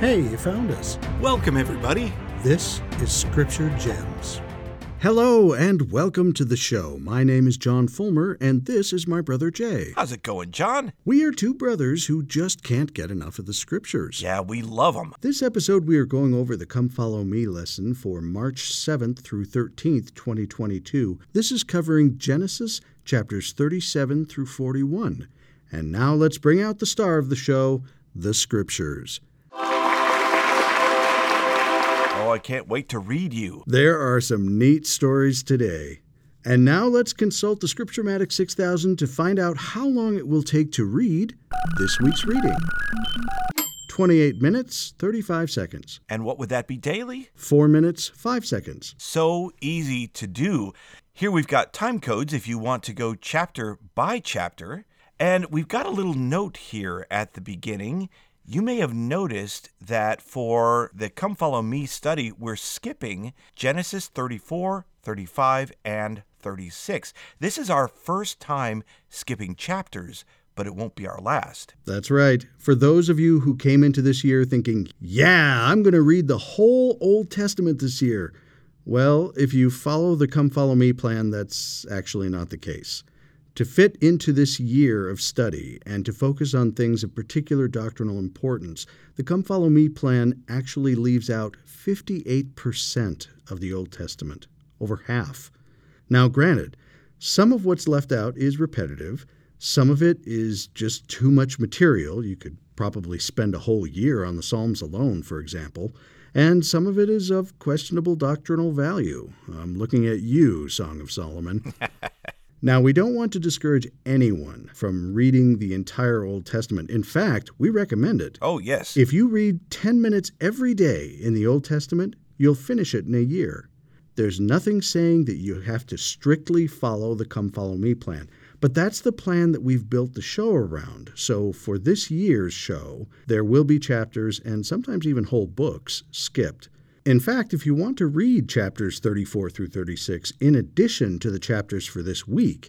Hey, you found us. Welcome, everybody. This is Scripture Gems. Hello and welcome to the show. My name is John Fulmer, and this is my brother Jay. How's it going, John? We are two brothers who just can't get enough of the Scriptures. Yeah, we love them. This episode, we are going over the Come Follow Me lesson for March 7th through 13th, 2022. This is covering Genesis chapters 37 through 41. And now let's bring out the star of the show, the Scriptures. I can't wait to read you. There are some neat stories today. And now let's consult the Scripturematic 6000 to find out how long it will take to read this week's reading. 28 minutes, 35 seconds. And what would that be daily? 4 minutes, 5 seconds. So easy to do. Here we've got time codes if you want to go chapter by chapter. And we've got a little note here at the beginning. You may have noticed that for the Come Follow Me study, we're skipping Genesis 34, 35, and 36. This is our first time skipping chapters, but it won't be our last. That's right. For those of you who came into this year thinking, yeah, I'm going to read the whole Old Testament this year, well, if you follow the Come Follow Me plan, that's actually not the case. To fit into this year of study and to focus on things of particular doctrinal importance, the Come Follow Me plan actually leaves out 58% of the Old Testament, over half. Now, granted, some of what's left out is repetitive, some of it is just too much material. You could probably spend a whole year on the Psalms alone, for example. And some of it is of questionable doctrinal value. I'm looking at you, Song of Solomon. Now, we don't want to discourage anyone from reading the entire Old Testament. In fact, we recommend it. Oh, yes. If you read 10 minutes every day in the Old Testament, you'll finish it in a year. There's nothing saying that you have to strictly follow the Come Follow Me plan. But that's the plan that we've built the show around. So for this year's show, there will be chapters and sometimes even whole books skipped. In fact, if you want to read chapters 34 through 36 in addition to the chapters for this week,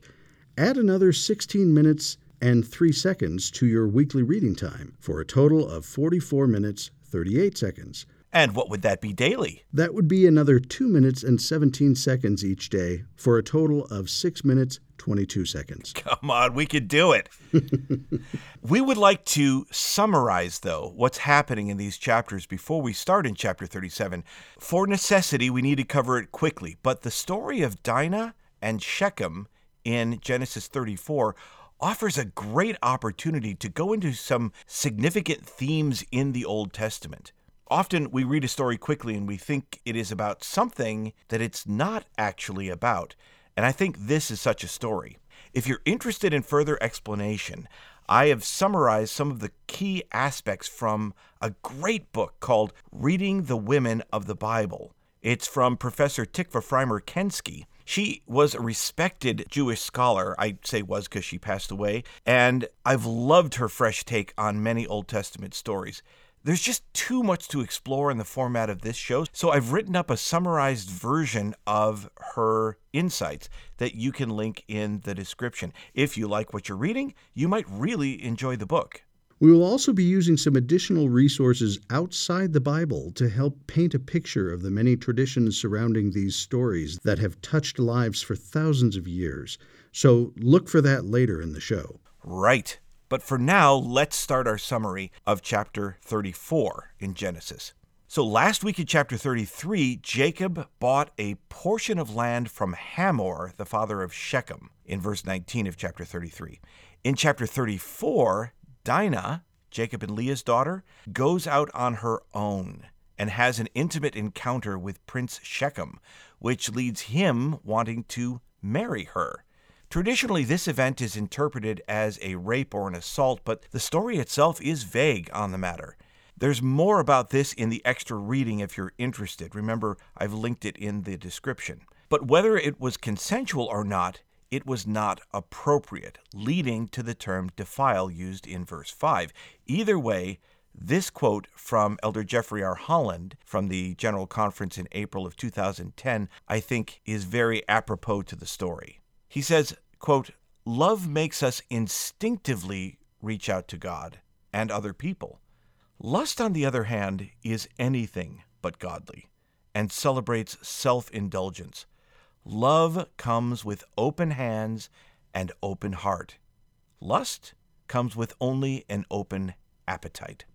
add another 16 minutes and 3 seconds to your weekly reading time for a total of 44 minutes 38 seconds. And what would that be daily? That would be another 2 minutes and 17 seconds each day for a total of 6 minutes 22 seconds. Come on, we could do it. we would like to summarize, though, what's happening in these chapters before we start in chapter 37. For necessity, we need to cover it quickly, but the story of Dinah and Shechem in Genesis 34 offers a great opportunity to go into some significant themes in the Old Testament. Often we read a story quickly and we think it is about something that it's not actually about. And I think this is such a story. If you're interested in further explanation, I have summarized some of the key aspects from a great book called Reading the Women of the Bible. It's from Professor Tikva Frymer Kensky. She was a respected Jewish scholar. I say was because she passed away. And I've loved her fresh take on many Old Testament stories. There's just too much to explore in the format of this show, so I've written up a summarized version of her insights that you can link in the description. If you like what you're reading, you might really enjoy the book. We will also be using some additional resources outside the Bible to help paint a picture of the many traditions surrounding these stories that have touched lives for thousands of years. So look for that later in the show. Right. But for now, let's start our summary of chapter 34 in Genesis. So last week in chapter 33, Jacob bought a portion of land from Hamor, the father of Shechem, in verse 19 of chapter 33. In chapter 34, Dinah, Jacob and Leah's daughter, goes out on her own and has an intimate encounter with Prince Shechem, which leads him wanting to marry her. Traditionally, this event is interpreted as a rape or an assault, but the story itself is vague on the matter. There's more about this in the extra reading if you're interested. Remember, I've linked it in the description. But whether it was consensual or not, it was not appropriate, leading to the term defile used in verse 5. Either way, this quote from Elder Jeffrey R. Holland from the General Conference in April of 2010, I think, is very apropos to the story. He says, quote, Love makes us instinctively reach out to God and other people. Lust, on the other hand, is anything but godly and celebrates self indulgence. Love comes with open hands and open heart. Lust comes with only an open appetite.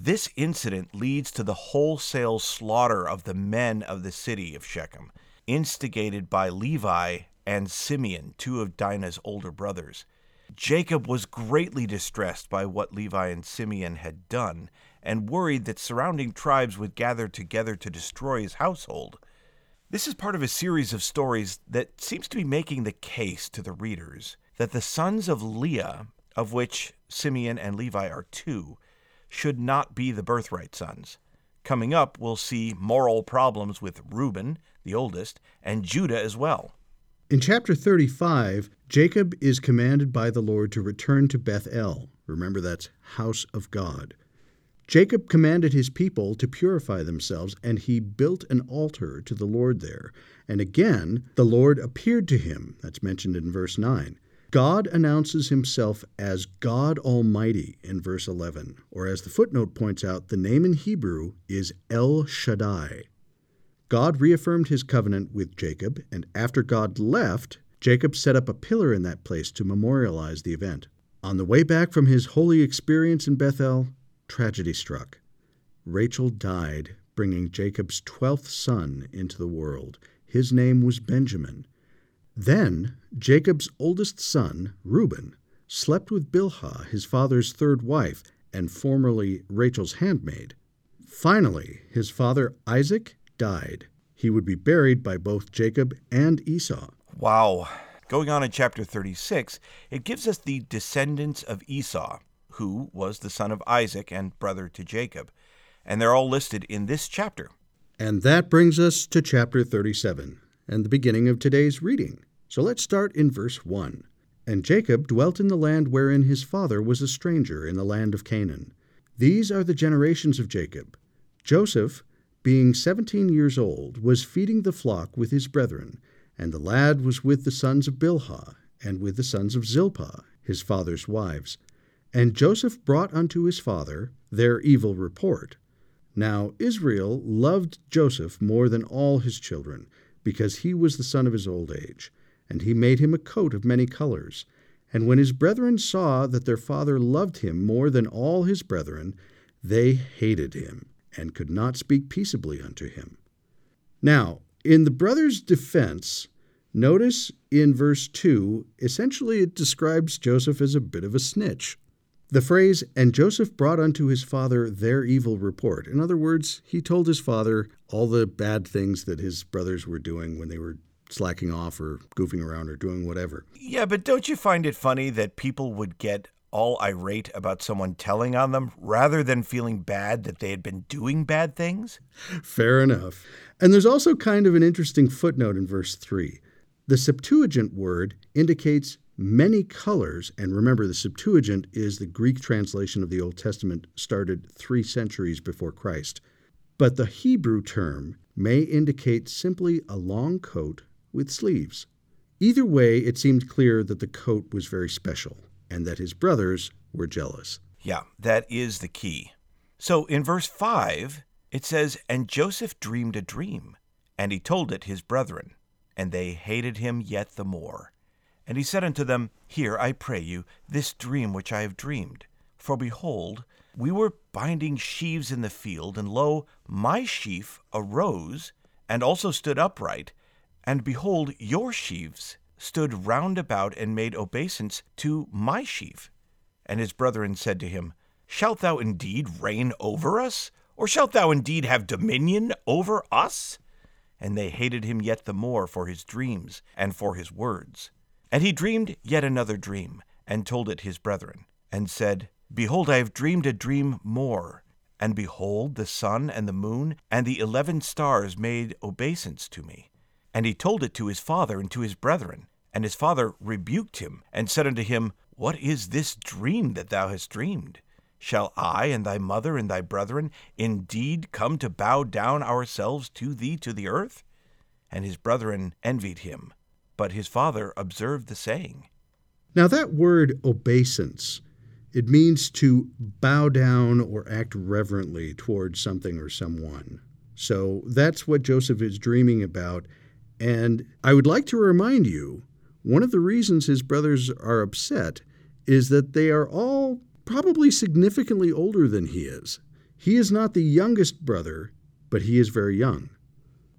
This incident leads to the wholesale slaughter of the men of the city of Shechem, instigated by Levi and Simeon, two of Dinah's older brothers. Jacob was greatly distressed by what Levi and Simeon had done, and worried that surrounding tribes would gather together to destroy his household. This is part of a series of stories that seems to be making the case to the readers that the sons of Leah, of which Simeon and Levi are two, should not be the birthright sons. Coming up, we'll see moral problems with Reuben, the oldest, and Judah as well. In chapter 35, Jacob is commanded by the Lord to return to Bethel. Remember, that's house of God. Jacob commanded his people to purify themselves, and he built an altar to the Lord there. And again, the Lord appeared to him. That's mentioned in verse 9. God announces himself as God Almighty in verse 11, or as the footnote points out, the name in Hebrew is El Shaddai. God reaffirmed his covenant with Jacob, and after God left, Jacob set up a pillar in that place to memorialize the event. On the way back from his holy experience in Bethel, tragedy struck. Rachel died, bringing Jacob's twelfth son into the world. His name was Benjamin. Then Jacob's oldest son, Reuben, slept with Bilhah, his father's third wife, and formerly Rachel's handmaid. Finally, his father Isaac died. He would be buried by both Jacob and Esau. Wow. Going on in chapter 36, it gives us the descendants of Esau, who was the son of Isaac and brother to Jacob. And they're all listed in this chapter. And that brings us to chapter 37 and the beginning of today's reading. So let's start in verse 1. And Jacob dwelt in the land wherein his father was a stranger, in the land of Canaan. These are the generations of Jacob. Joseph, being seventeen years old, was feeding the flock with his brethren, and the lad was with the sons of Bilhah, and with the sons of Zilpah, his father's wives. And Joseph brought unto his father their evil report. Now Israel loved Joseph more than all his children, because he was the son of his old age and he made him a coat of many colors. And when his brethren saw that their father loved him more than all his brethren, they hated him, and could not speak peaceably unto him. Now, in the brothers' defense, notice in verse 2, essentially it describes Joseph as a bit of a snitch. The phrase, and Joseph brought unto his father their evil report. In other words, he told his father all the bad things that his brothers were doing when they were slacking off or goofing around or doing whatever. Yeah, but don't you find it funny that people would get all irate about someone telling on them rather than feeling bad that they had been doing bad things? Fair enough. And there's also kind of an interesting footnote in verse 3. The Septuagint word indicates many colors, and remember, the Septuagint is the Greek translation of the Old Testament started three centuries before Christ. But the Hebrew term may indicate simply a long coat with sleeves. Either way, it seemed clear that the coat was very special and that his brothers were jealous. Yeah, that is the key. So in verse 5, it says, And Joseph dreamed a dream, and he told it his brethren, and they hated him yet the more. And he said unto them, Hear, I pray you, this dream which I have dreamed. For behold, we were binding sheaves in the field, and lo, my sheaf arose, and also stood upright, and behold, your sheaves stood round about and made obeisance to my sheaf. And his brethren said to him, Shalt thou indeed reign over us? Or shalt thou indeed have dominion over us? And they hated him yet the more for his dreams and for his words. And he dreamed yet another dream, and told it his brethren, and said, Behold, I have dreamed a dream more. And behold, the sun and the moon and the eleven stars made obeisance to me. And he told it to his father and to his brethren. And his father rebuked him, and said unto him, What is this dream that thou hast dreamed? Shall I and thy mother and thy brethren indeed come to bow down ourselves to thee to the earth? And his brethren envied him, but his father observed the saying. Now, that word obeisance It means to bow down or act reverently towards something or someone. So that's what Joseph is dreaming about. And I would like to remind you one of the reasons his brothers are upset is that they are all probably significantly older than he is. He is not the youngest brother, but he is very young.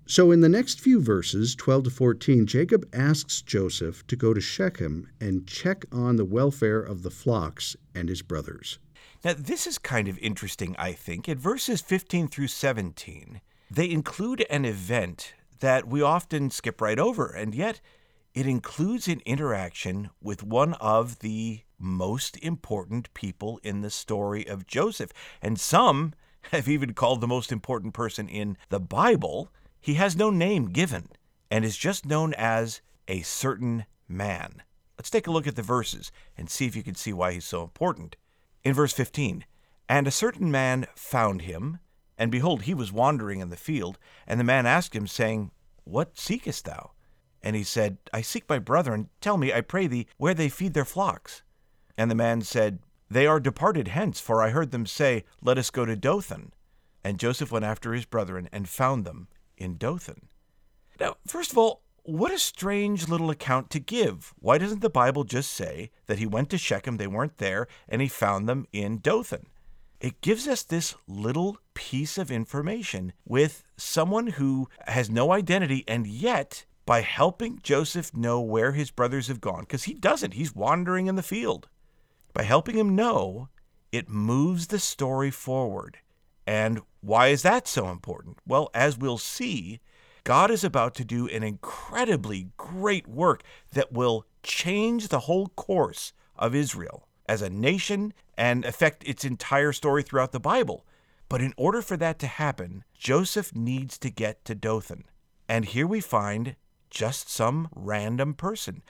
So, in the next few verses, 12 to 14, Jacob asks Joseph to go to Shechem and check on the welfare of the flocks and his brothers. Now, this is kind of interesting, I think. In verses 15 through 17, they include an event that we often skip right over, and yet it includes an interaction with one of the most important people in the story of Joseph. And some have even called the most important person in the Bible he has no name given and is just known as a certain man. Let's take a look at the verses and see if you can see why he's so important. In verse 15, and a certain man found him, and behold, he was wandering in the field, and the man asked him, saying, What seekest thou? And he said, I seek my brethren. Tell me, I pray thee, where they feed their flocks. And the man said, They are departed hence, for I heard them say, Let us go to Dothan. And Joseph went after his brethren and found them in Dothan. Now, first of all, what a strange little account to give. Why doesn't the Bible just say that he went to Shechem, they weren't there, and he found them in Dothan? It gives us this little piece of information with someone who has no identity, and yet, by helping Joseph know where his brothers have gone, because he doesn't, he's wandering in the field, by helping him know, it moves the story forward. And why is that so important? Well, as we'll see, God is about to do an incredibly great work that will change the whole course of Israel as a nation and affect its entire story throughout the Bible. But in order for that to happen, Joseph needs to get to Dothan. And here we find just some random person.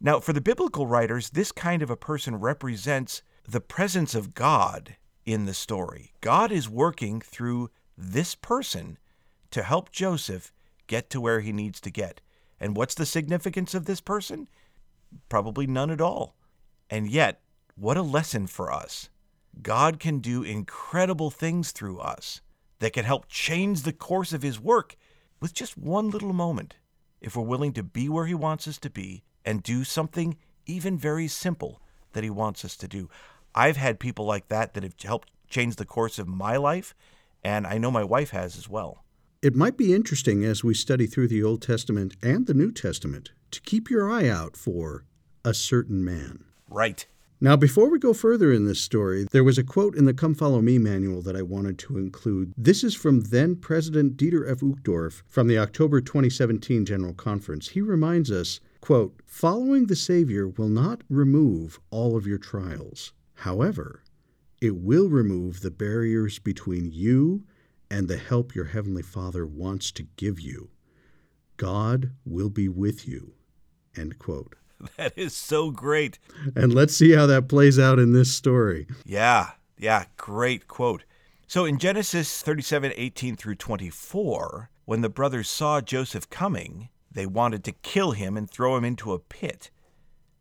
Now, for the biblical writers, this kind of a person represents the presence of God in the story. God is working through this person to help Joseph get to where he needs to get. And what's the significance of this person? Probably none at all. And yet, what a lesson for us. God can do incredible things through us that can help change the course of his work with just one little moment if we're willing to be where he wants us to be and do something even very simple that he wants us to do. I've had people like that that have helped change the course of my life, and I know my wife has as well. It might be interesting as we study through the Old Testament and the New Testament to keep your eye out for a certain man. Right. Now, before we go further in this story, there was a quote in the Come Follow Me manual that I wanted to include. This is from then President Dieter F. Uchtdorf from the October 2017 General Conference. He reminds us, quote, Following the Savior will not remove all of your trials. However, it will remove the barriers between you and the help your Heavenly Father wants to give you. God will be with you. End quote. That is so great. And let's see how that plays out in this story. Yeah, yeah, great quote. So in Genesis 37 18 through 24, when the brothers saw Joseph coming, they wanted to kill him and throw him into a pit.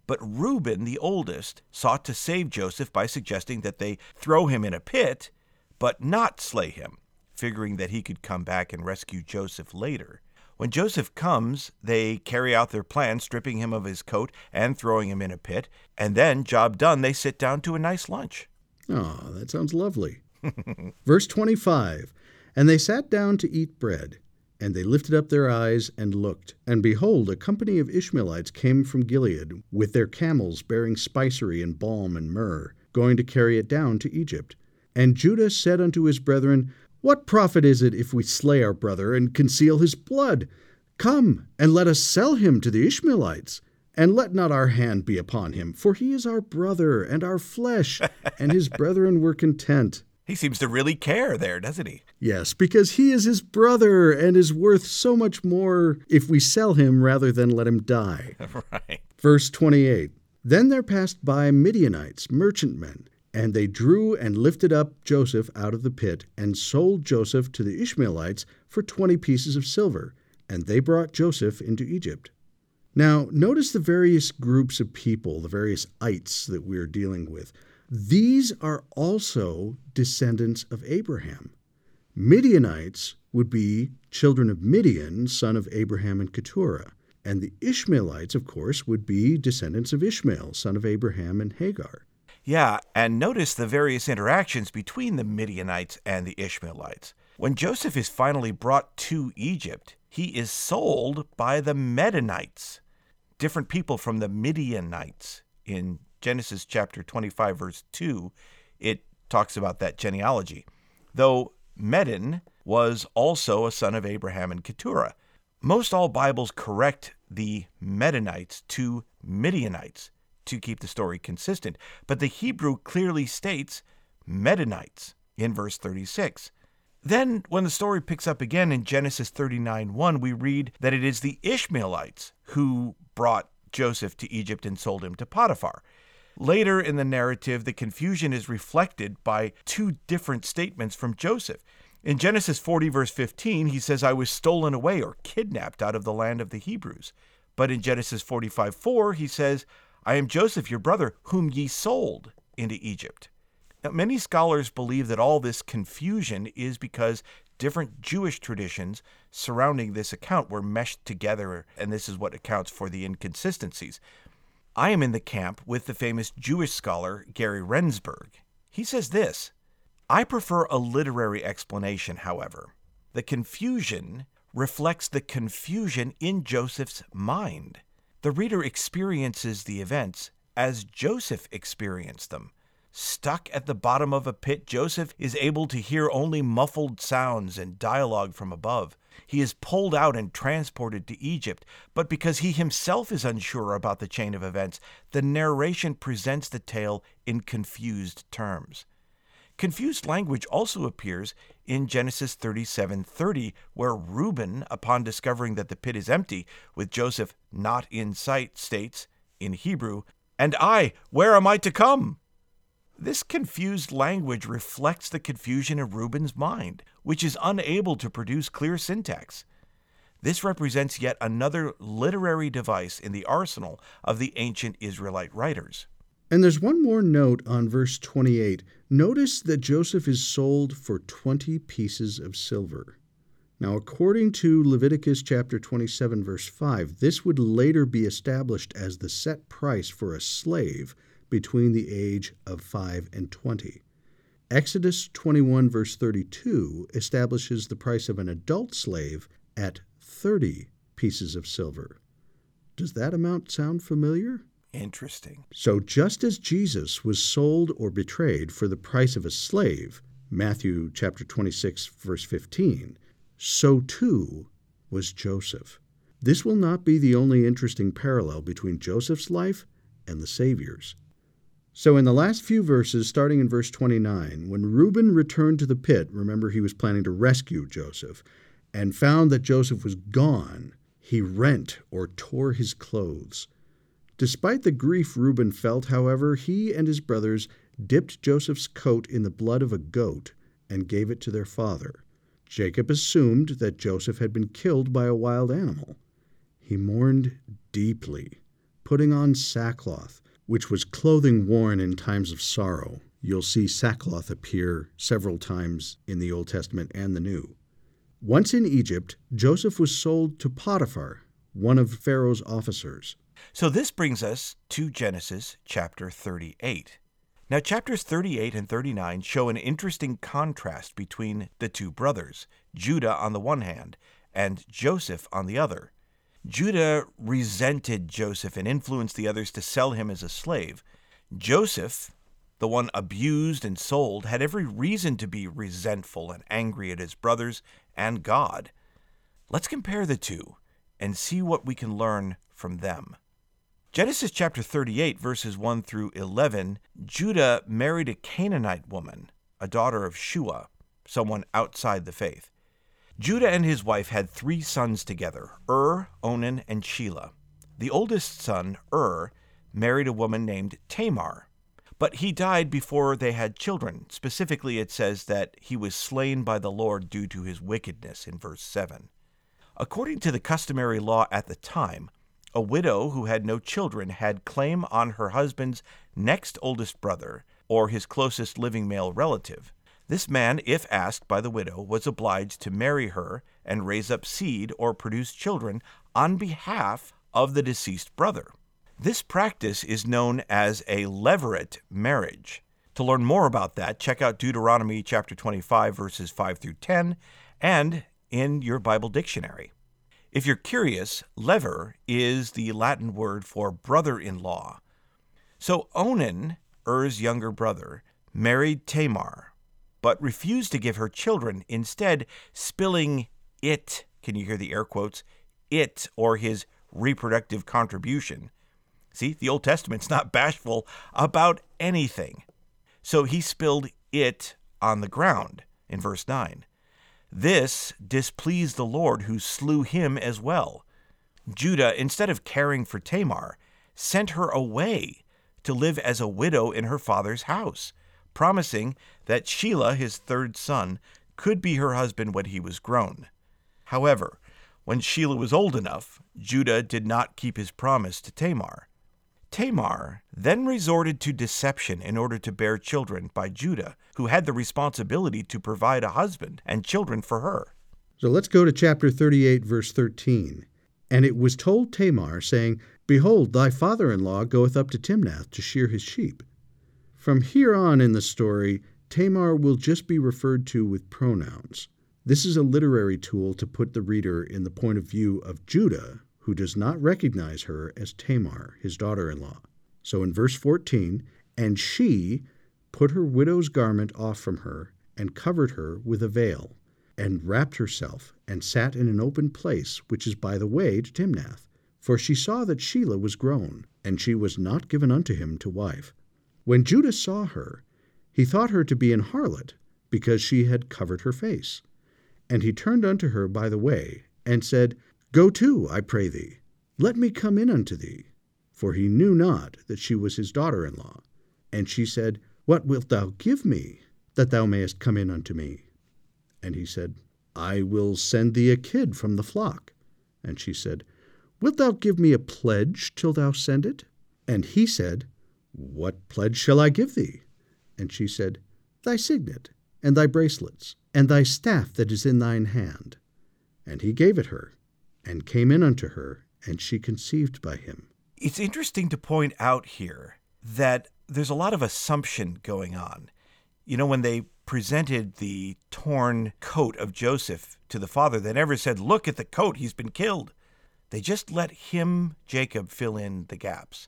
But Reuben, the oldest, sought to save Joseph by suggesting that they throw him in a pit, but not slay him, figuring that he could come back and rescue Joseph later. When Joseph comes, they carry out their plan, stripping him of his coat and throwing him in a pit, and then, job done, they sit down to a nice lunch. Oh, that sounds lovely. Verse 25 And they sat down to eat bread. And they lifted up their eyes and looked, and behold, a company of Ishmaelites came from Gilead, with their camels bearing spicery and balm and myrrh, going to carry it down to Egypt. And Judah said unto his brethren, What profit is it if we slay our brother and conceal his blood? Come, and let us sell him to the Ishmaelites. And let not our hand be upon him, for he is our brother and our flesh. and his brethren were content. He seems to really care there, doesn't he? Yes, because he is his brother and is worth so much more if we sell him rather than let him die. right. Verse 28 Then there passed by Midianites, merchantmen, and they drew and lifted up Joseph out of the pit, and sold Joseph to the Ishmaelites for twenty pieces of silver, and they brought Joseph into Egypt. Now, notice the various groups of people, the various ites that we're dealing with. These are also descendants of Abraham. Midianites would be children of Midian, son of Abraham and Keturah. And the Ishmaelites, of course, would be descendants of Ishmael, son of Abraham and Hagar. Yeah, and notice the various interactions between the Midianites and the Ishmaelites. When Joseph is finally brought to Egypt, he is sold by the Medanites, different people from the Midianites. In Genesis chapter 25, verse 2, it talks about that genealogy. Though Medan was also a son of Abraham and Keturah. Most all Bibles correct the Medanites to Midianites to keep the story consistent, but the Hebrew clearly states Medanites in verse 36. Then, when the story picks up again in Genesis 39 1, we read that it is the Ishmaelites who brought Joseph to Egypt and sold him to Potiphar. Later in the narrative, the confusion is reflected by two different statements from Joseph. In Genesis 40, verse 15, he says, I was stolen away or kidnapped out of the land of the Hebrews. But in Genesis 45, 4, he says, I am Joseph, your brother, whom ye sold into Egypt. Now, many scholars believe that all this confusion is because different Jewish traditions surrounding this account were meshed together, and this is what accounts for the inconsistencies. I am in the camp with the famous Jewish scholar Gary Rendsburg. He says this I prefer a literary explanation, however. The confusion reflects the confusion in Joseph's mind. The reader experiences the events as Joseph experienced them. Stuck at the bottom of a pit, Joseph is able to hear only muffled sounds and dialogue from above. He is pulled out and transported to Egypt, but because he himself is unsure about the chain of events, the narration presents the tale in confused terms. Confused language also appears in Genesis 37:30 where Reuben upon discovering that the pit is empty with Joseph not in sight states in Hebrew, "And I, where am I to come?" This confused language reflects the confusion in Reuben's mind, which is unable to produce clear syntax. This represents yet another literary device in the arsenal of the ancient Israelite writers. And there's one more note on verse 28. Notice that Joseph is sold for 20 pieces of silver. Now, according to Leviticus chapter 27, verse 5, this would later be established as the set price for a slave between the age of 5 and 20. Exodus 21, verse 32, establishes the price of an adult slave at 30 pieces of silver. Does that amount sound familiar? Interesting. So, just as Jesus was sold or betrayed for the price of a slave, Matthew chapter 26, verse 15, so too was Joseph. This will not be the only interesting parallel between Joseph's life and the Savior's. So, in the last few verses, starting in verse 29, when Reuben returned to the pit, remember he was planning to rescue Joseph, and found that Joseph was gone, he rent or tore his clothes. Despite the grief Reuben felt, however, he and his brothers dipped Joseph's coat in the blood of a goat and gave it to their father. Jacob assumed that Joseph had been killed by a wild animal. He mourned deeply, putting on sackcloth, which was clothing worn in times of sorrow. You'll see sackcloth appear several times in the Old Testament and the New. Once in Egypt, Joseph was sold to Potiphar, one of Pharaoh's officers. So this brings us to Genesis chapter 38. Now, chapters 38 and 39 show an interesting contrast between the two brothers, Judah on the one hand and Joseph on the other. Judah resented Joseph and influenced the others to sell him as a slave. Joseph, the one abused and sold, had every reason to be resentful and angry at his brothers and God. Let's compare the two and see what we can learn from them. Genesis chapter 38, verses 1 through 11, Judah married a Canaanite woman, a daughter of Shua, someone outside the faith. Judah and his wife had three sons together Ur, Onan, and Shelah. The oldest son, Ur, married a woman named Tamar, but he died before they had children. Specifically, it says that he was slain by the Lord due to his wickedness in verse 7. According to the customary law at the time, a widow who had no children had claim on her husband's next oldest brother or his closest living male relative. This man, if asked by the widow, was obliged to marry her and raise up seed or produce children on behalf of the deceased brother. This practice is known as a levirate marriage. To learn more about that, check out Deuteronomy chapter 25 verses 5 through 10 and in your Bible dictionary. If you're curious, levir is the Latin word for brother-in-law. So Onan, Er's younger brother, married Tamar, but refused to give her children, instead spilling it, can you hear the air quotes, it or his reproductive contribution. See, the Old Testament's not bashful about anything. So he spilled it on the ground in verse 9. This displeased the Lord, who slew him as well. Judah, instead of caring for Tamar, sent her away to live as a widow in her father's house, promising that Shelah, his third son, could be her husband when he was grown. However, when Shelah was old enough, Judah did not keep his promise to Tamar. Tamar then resorted to deception in order to bear children by Judah, who had the responsibility to provide a husband and children for her. So let's go to chapter 38, verse 13. And it was told Tamar, saying, Behold, thy father in law goeth up to Timnath to shear his sheep. From here on in the story, Tamar will just be referred to with pronouns. This is a literary tool to put the reader in the point of view of Judah, who does not recognize her as Tamar, his daughter in law. So in verse 14, and she put her widow's garment off from her, and covered her with a veil, and wrapped herself, and sat in an open place, which is by the way to Timnath. For she saw that Shelah was grown, and she was not given unto him to wife. When Judah saw her, he thought her to be an harlot, because she had covered her face. And he turned unto her by the way, and said, Go to, I pray thee, let me come in unto thee. For he knew not that she was his daughter in law. And she said, What wilt thou give me, that thou mayest come in unto me? And he said, I will send thee a kid from the flock. And she said, Wilt thou give me a pledge till thou send it? And he said, What pledge shall I give thee? And she said, Thy signet, and thy bracelets, and thy staff that is in thine hand. And he gave it her and came in unto her, and she conceived by him. It's interesting to point out here that there's a lot of assumption going on. You know, when they presented the torn coat of Joseph to the father, they never said, Look at the coat, he's been killed. They just let him, Jacob, fill in the gaps.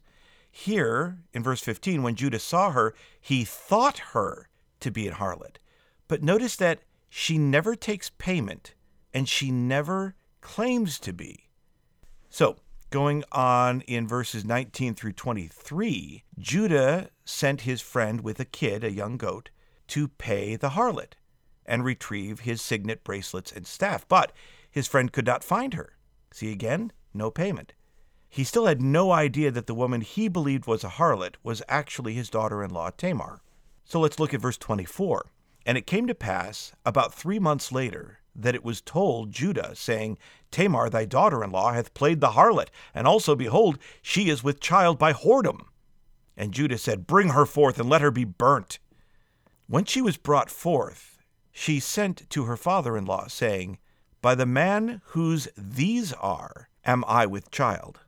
Here, in verse 15, when Judah saw her, he thought her to be an harlot. But notice that she never takes payment and she never claims to be. So, going on in verses 19 through 23, Judah sent his friend with a kid, a young goat, to pay the harlot and retrieve his signet bracelets and staff. But his friend could not find her. See again? No payment. He still had no idea that the woman he believed was a harlot was actually his daughter in law, Tamar. So let's look at verse 24. And it came to pass, about three months later, that it was told Judah, saying, Tamar thy daughter in law hath played the harlot, and also, behold, she is with child by whoredom. And Judah said, Bring her forth, and let her be burnt. When she was brought forth, she sent to her father in law, saying, By the man whose these are, am I with child.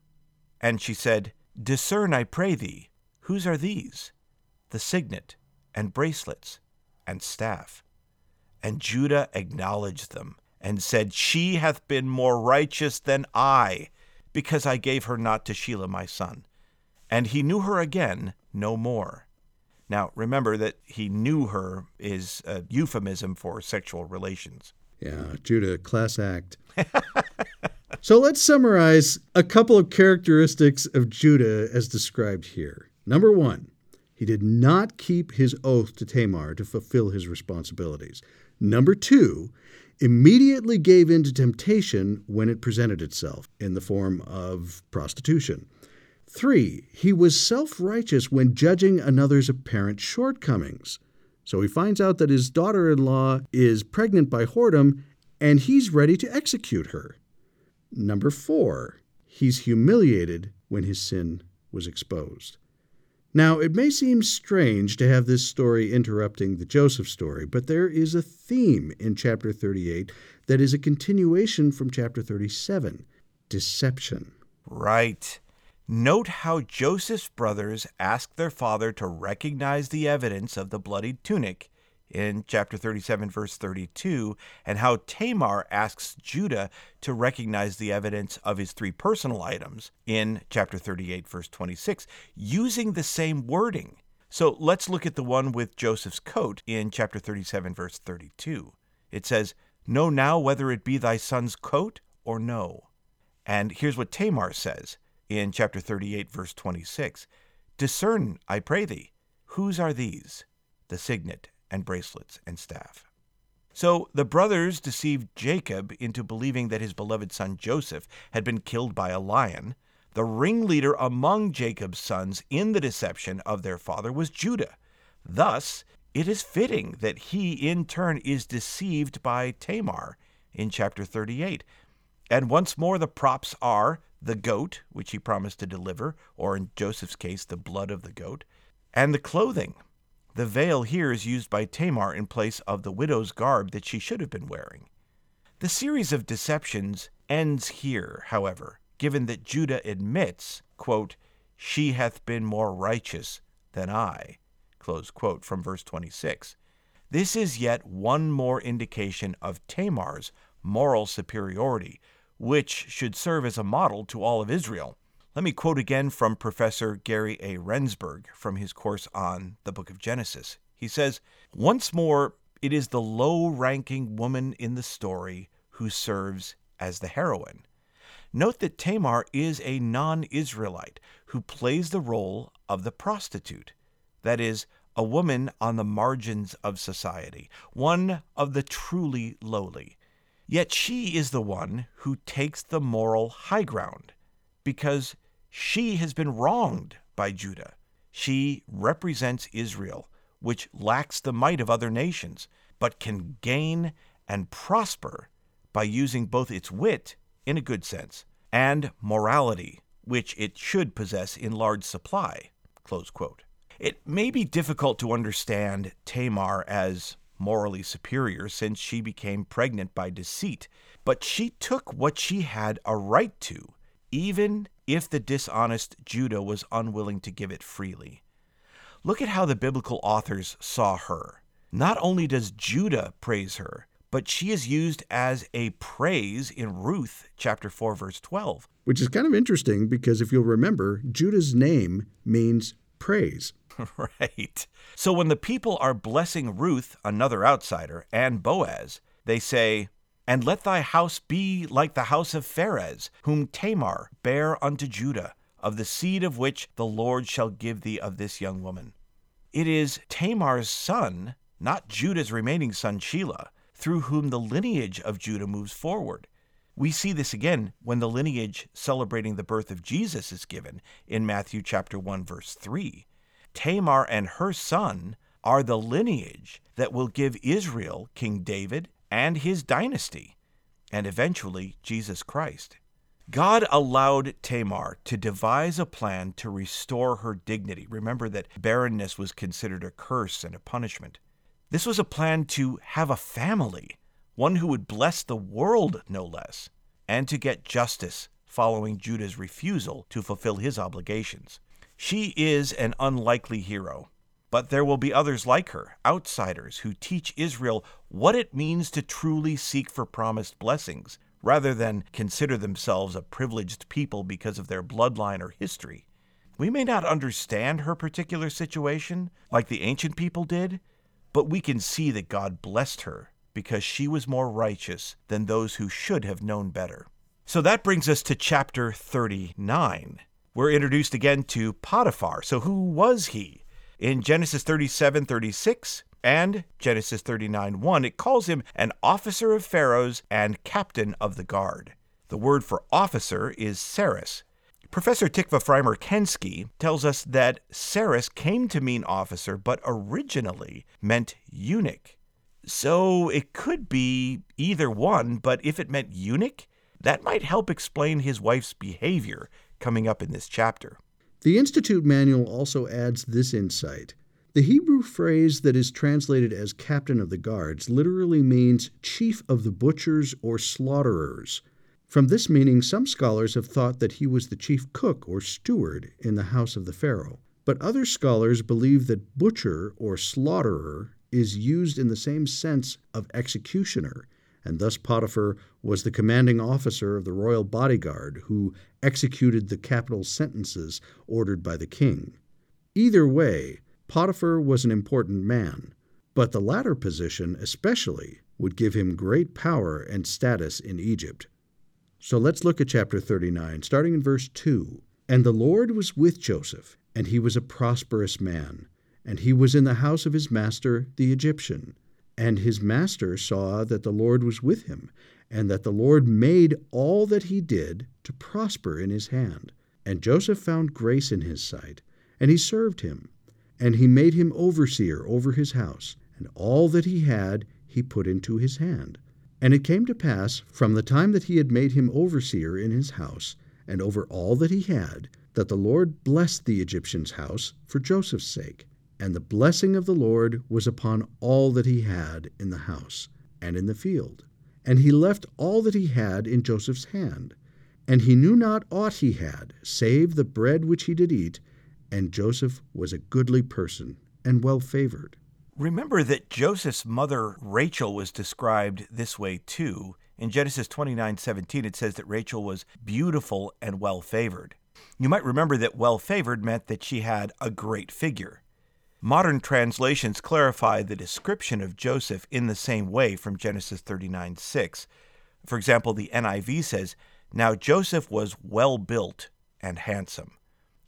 And she said, Discern, I pray thee, whose are these? The signet, and bracelets, and staff. And Judah acknowledged them, and said, She hath been more righteous than I, because I gave her not to Shelah my son. And he knew her again no more. Now, remember that he knew her is a euphemism for sexual relations. Yeah, Judah, class act. so let's summarize a couple of characteristics of Judah as described here. Number one, he did not keep his oath to Tamar to fulfill his responsibilities. Number two, immediately gave in to temptation when it presented itself in the form of prostitution. Three, he was self righteous when judging another's apparent shortcomings. So he finds out that his daughter in law is pregnant by whoredom and he's ready to execute her. Number four, he's humiliated when his sin was exposed. Now, it may seem strange to have this story interrupting the Joseph story, but there is a theme in chapter 38 that is a continuation from chapter 37 deception. Right. Note how Joseph's brothers ask their father to recognize the evidence of the bloodied tunic in chapter 37, verse 32, and how Tamar asks Judah to recognize the evidence of his three personal items in chapter 38, verse 26, using the same wording. So let's look at the one with Joseph's coat in chapter 37, verse 32. It says, Know now whether it be thy son's coat or no. And here's what Tamar says in chapter 38, verse 26 Discern, I pray thee, whose are these? The signet and bracelets and staff. So the brothers deceived Jacob into believing that his beloved son Joseph had been killed by a lion. The ringleader among Jacob's sons in the deception of their father was Judah. Thus, it is fitting that he in turn is deceived by Tamar in chapter 38. And once more, the props are the goat, which he promised to deliver, or in Joseph's case, the blood of the goat, and the clothing, the veil here is used by Tamar in place of the widow's garb that she should have been wearing. The series of deceptions ends here, however, given that Judah admits, quote, She hath been more righteous than I, close quote, from verse 26. This is yet one more indication of Tamar's moral superiority, which should serve as a model to all of Israel. Let me quote again from Professor Gary A. Rendsburg from his course on the book of Genesis. He says, Once more, it is the low ranking woman in the story who serves as the heroine. Note that Tamar is a non Israelite who plays the role of the prostitute, that is, a woman on the margins of society, one of the truly lowly. Yet she is the one who takes the moral high ground because she has been wronged by Judah. She represents Israel, which lacks the might of other nations, but can gain and prosper by using both its wit, in a good sense, and morality, which it should possess in large supply. It may be difficult to understand Tamar as morally superior since she became pregnant by deceit, but she took what she had a right to even if the dishonest Judah was unwilling to give it freely. Look at how the biblical authors saw her. Not only does Judah praise her, but she is used as a praise in Ruth chapter 4 verse 12. Which is kind of interesting because if you'll remember, Judah's name means praise. right. So when the people are blessing Ruth, another outsider, and Boaz, they say, and let thy house be like the house of Pharez, whom Tamar bare unto Judah, of the seed of which the Lord shall give thee of this young woman. It is Tamar's son, not Judah's remaining son Shelah, through whom the lineage of Judah moves forward. We see this again when the lineage celebrating the birth of Jesus is given in Matthew chapter 1 verse 3. Tamar and her son are the lineage that will give Israel King David and his dynasty, and eventually Jesus Christ. God allowed Tamar to devise a plan to restore her dignity. Remember that barrenness was considered a curse and a punishment. This was a plan to have a family, one who would bless the world no less, and to get justice following Judah's refusal to fulfill his obligations. She is an unlikely hero, but there will be others like her, outsiders, who teach Israel what it means to truly seek for promised blessings, rather than consider themselves a privileged people because of their bloodline or history. We may not understand her particular situation like the ancient people did, but we can see that God blessed her because she was more righteous than those who should have known better. So that brings us to chapter 39. We're introduced again to Potiphar. So, who was he? In Genesis 37 36 and Genesis 39 1, it calls him an officer of Pharaoh's and captain of the guard. The word for officer is Saris. Professor Tikva Frymer Kensky tells us that Saris came to mean officer, but originally meant eunuch. So it could be either one, but if it meant eunuch, that might help explain his wife's behavior coming up in this chapter. The Institute Manual also adds this insight. The Hebrew phrase that is translated as captain of the guards literally means chief of the butchers or slaughterers. From this meaning, some scholars have thought that he was the chief cook or steward in the house of the Pharaoh. But other scholars believe that butcher or slaughterer is used in the same sense of executioner, and thus Potiphar was the commanding officer of the royal bodyguard who executed the capital sentences ordered by the king. Either way, Potiphar was an important man, but the latter position especially would give him great power and status in Egypt. So let's look at chapter 39, starting in verse 2. And the Lord was with Joseph, and he was a prosperous man, and he was in the house of his master the Egyptian. And his master saw that the Lord was with him, and that the Lord made all that he did to prosper in his hand. And Joseph found grace in his sight, and he served him. And he made him overseer over his house, and all that he had he put into his hand. And it came to pass, from the time that he had made him overseer in his house, and over all that he had, that the Lord blessed the Egyptian's house for Joseph's sake. And the blessing of the Lord was upon all that he had in the house and in the field. And he left all that he had in Joseph's hand. And he knew not aught he had, save the bread which he did eat. And Joseph was a goodly person and well favored. Remember that Joseph's mother Rachel was described this way too. In Genesis 29:17 it says that Rachel was beautiful and well favored. You might remember that well favored meant that she had a great figure. Modern translations clarify the description of Joseph in the same way from Genesis 39 6. For example, the NIV says, Now Joseph was well built and handsome.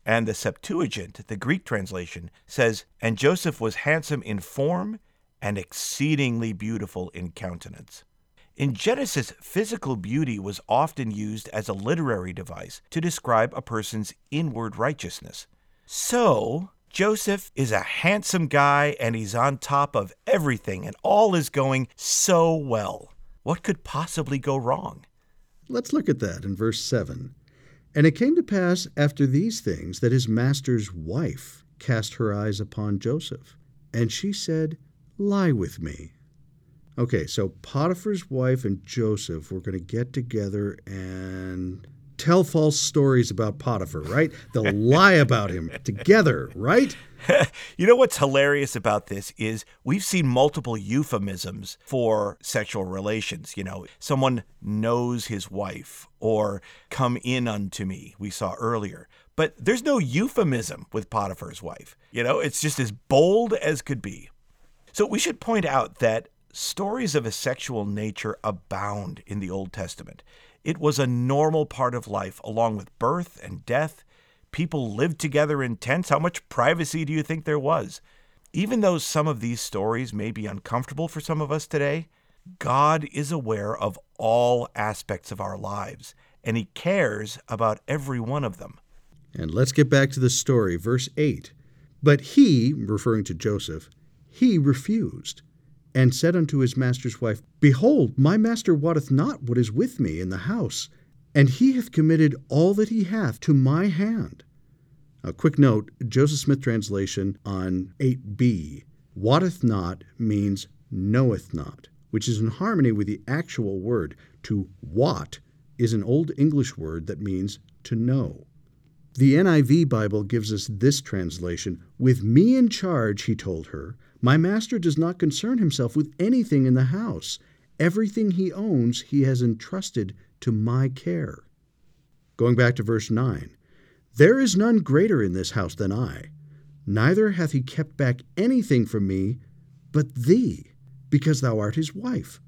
And the Septuagint, the Greek translation, says, And Joseph was handsome in form and exceedingly beautiful in countenance. In Genesis, physical beauty was often used as a literary device to describe a person's inward righteousness. So, Joseph is a handsome guy and he's on top of everything, and all is going so well. What could possibly go wrong? Let's look at that in verse 7. And it came to pass after these things that his master's wife cast her eyes upon Joseph, and she said, Lie with me. Okay, so Potiphar's wife and Joseph were going to get together and tell false stories about Potiphar, right? They'll lie about him together, right? you know what's hilarious about this is we've seen multiple euphemisms for sexual relations. You know, someone knows his wife or come in unto me, we saw earlier. But there's no euphemism with Potiphar's wife. You know, it's just as bold as could be. So we should point out that stories of a sexual nature abound in the Old Testament. It was a normal part of life, along with birth and death. People lived together in tents. How much privacy do you think there was? Even though some of these stories may be uncomfortable for some of us today, God is aware of all aspects of our lives, and He cares about every one of them. And let's get back to the story, verse 8. But he, referring to Joseph, he refused and said unto his master's wife, Behold, my master wotteth not what is with me in the house, and he hath committed all that he hath to my hand. A quick note Joseph Smith translation on 8b wotteth not means knoweth not, which is in harmony with the actual word. To wot is an Old English word that means to know. The NIV Bible gives us this translation With me in charge, he told her, my master does not concern himself with anything in the house. Everything he owns he has entrusted to my care. Going back to verse 9 There is none greater in this house than I, neither hath he kept back anything from me but thee, because thou art his wife.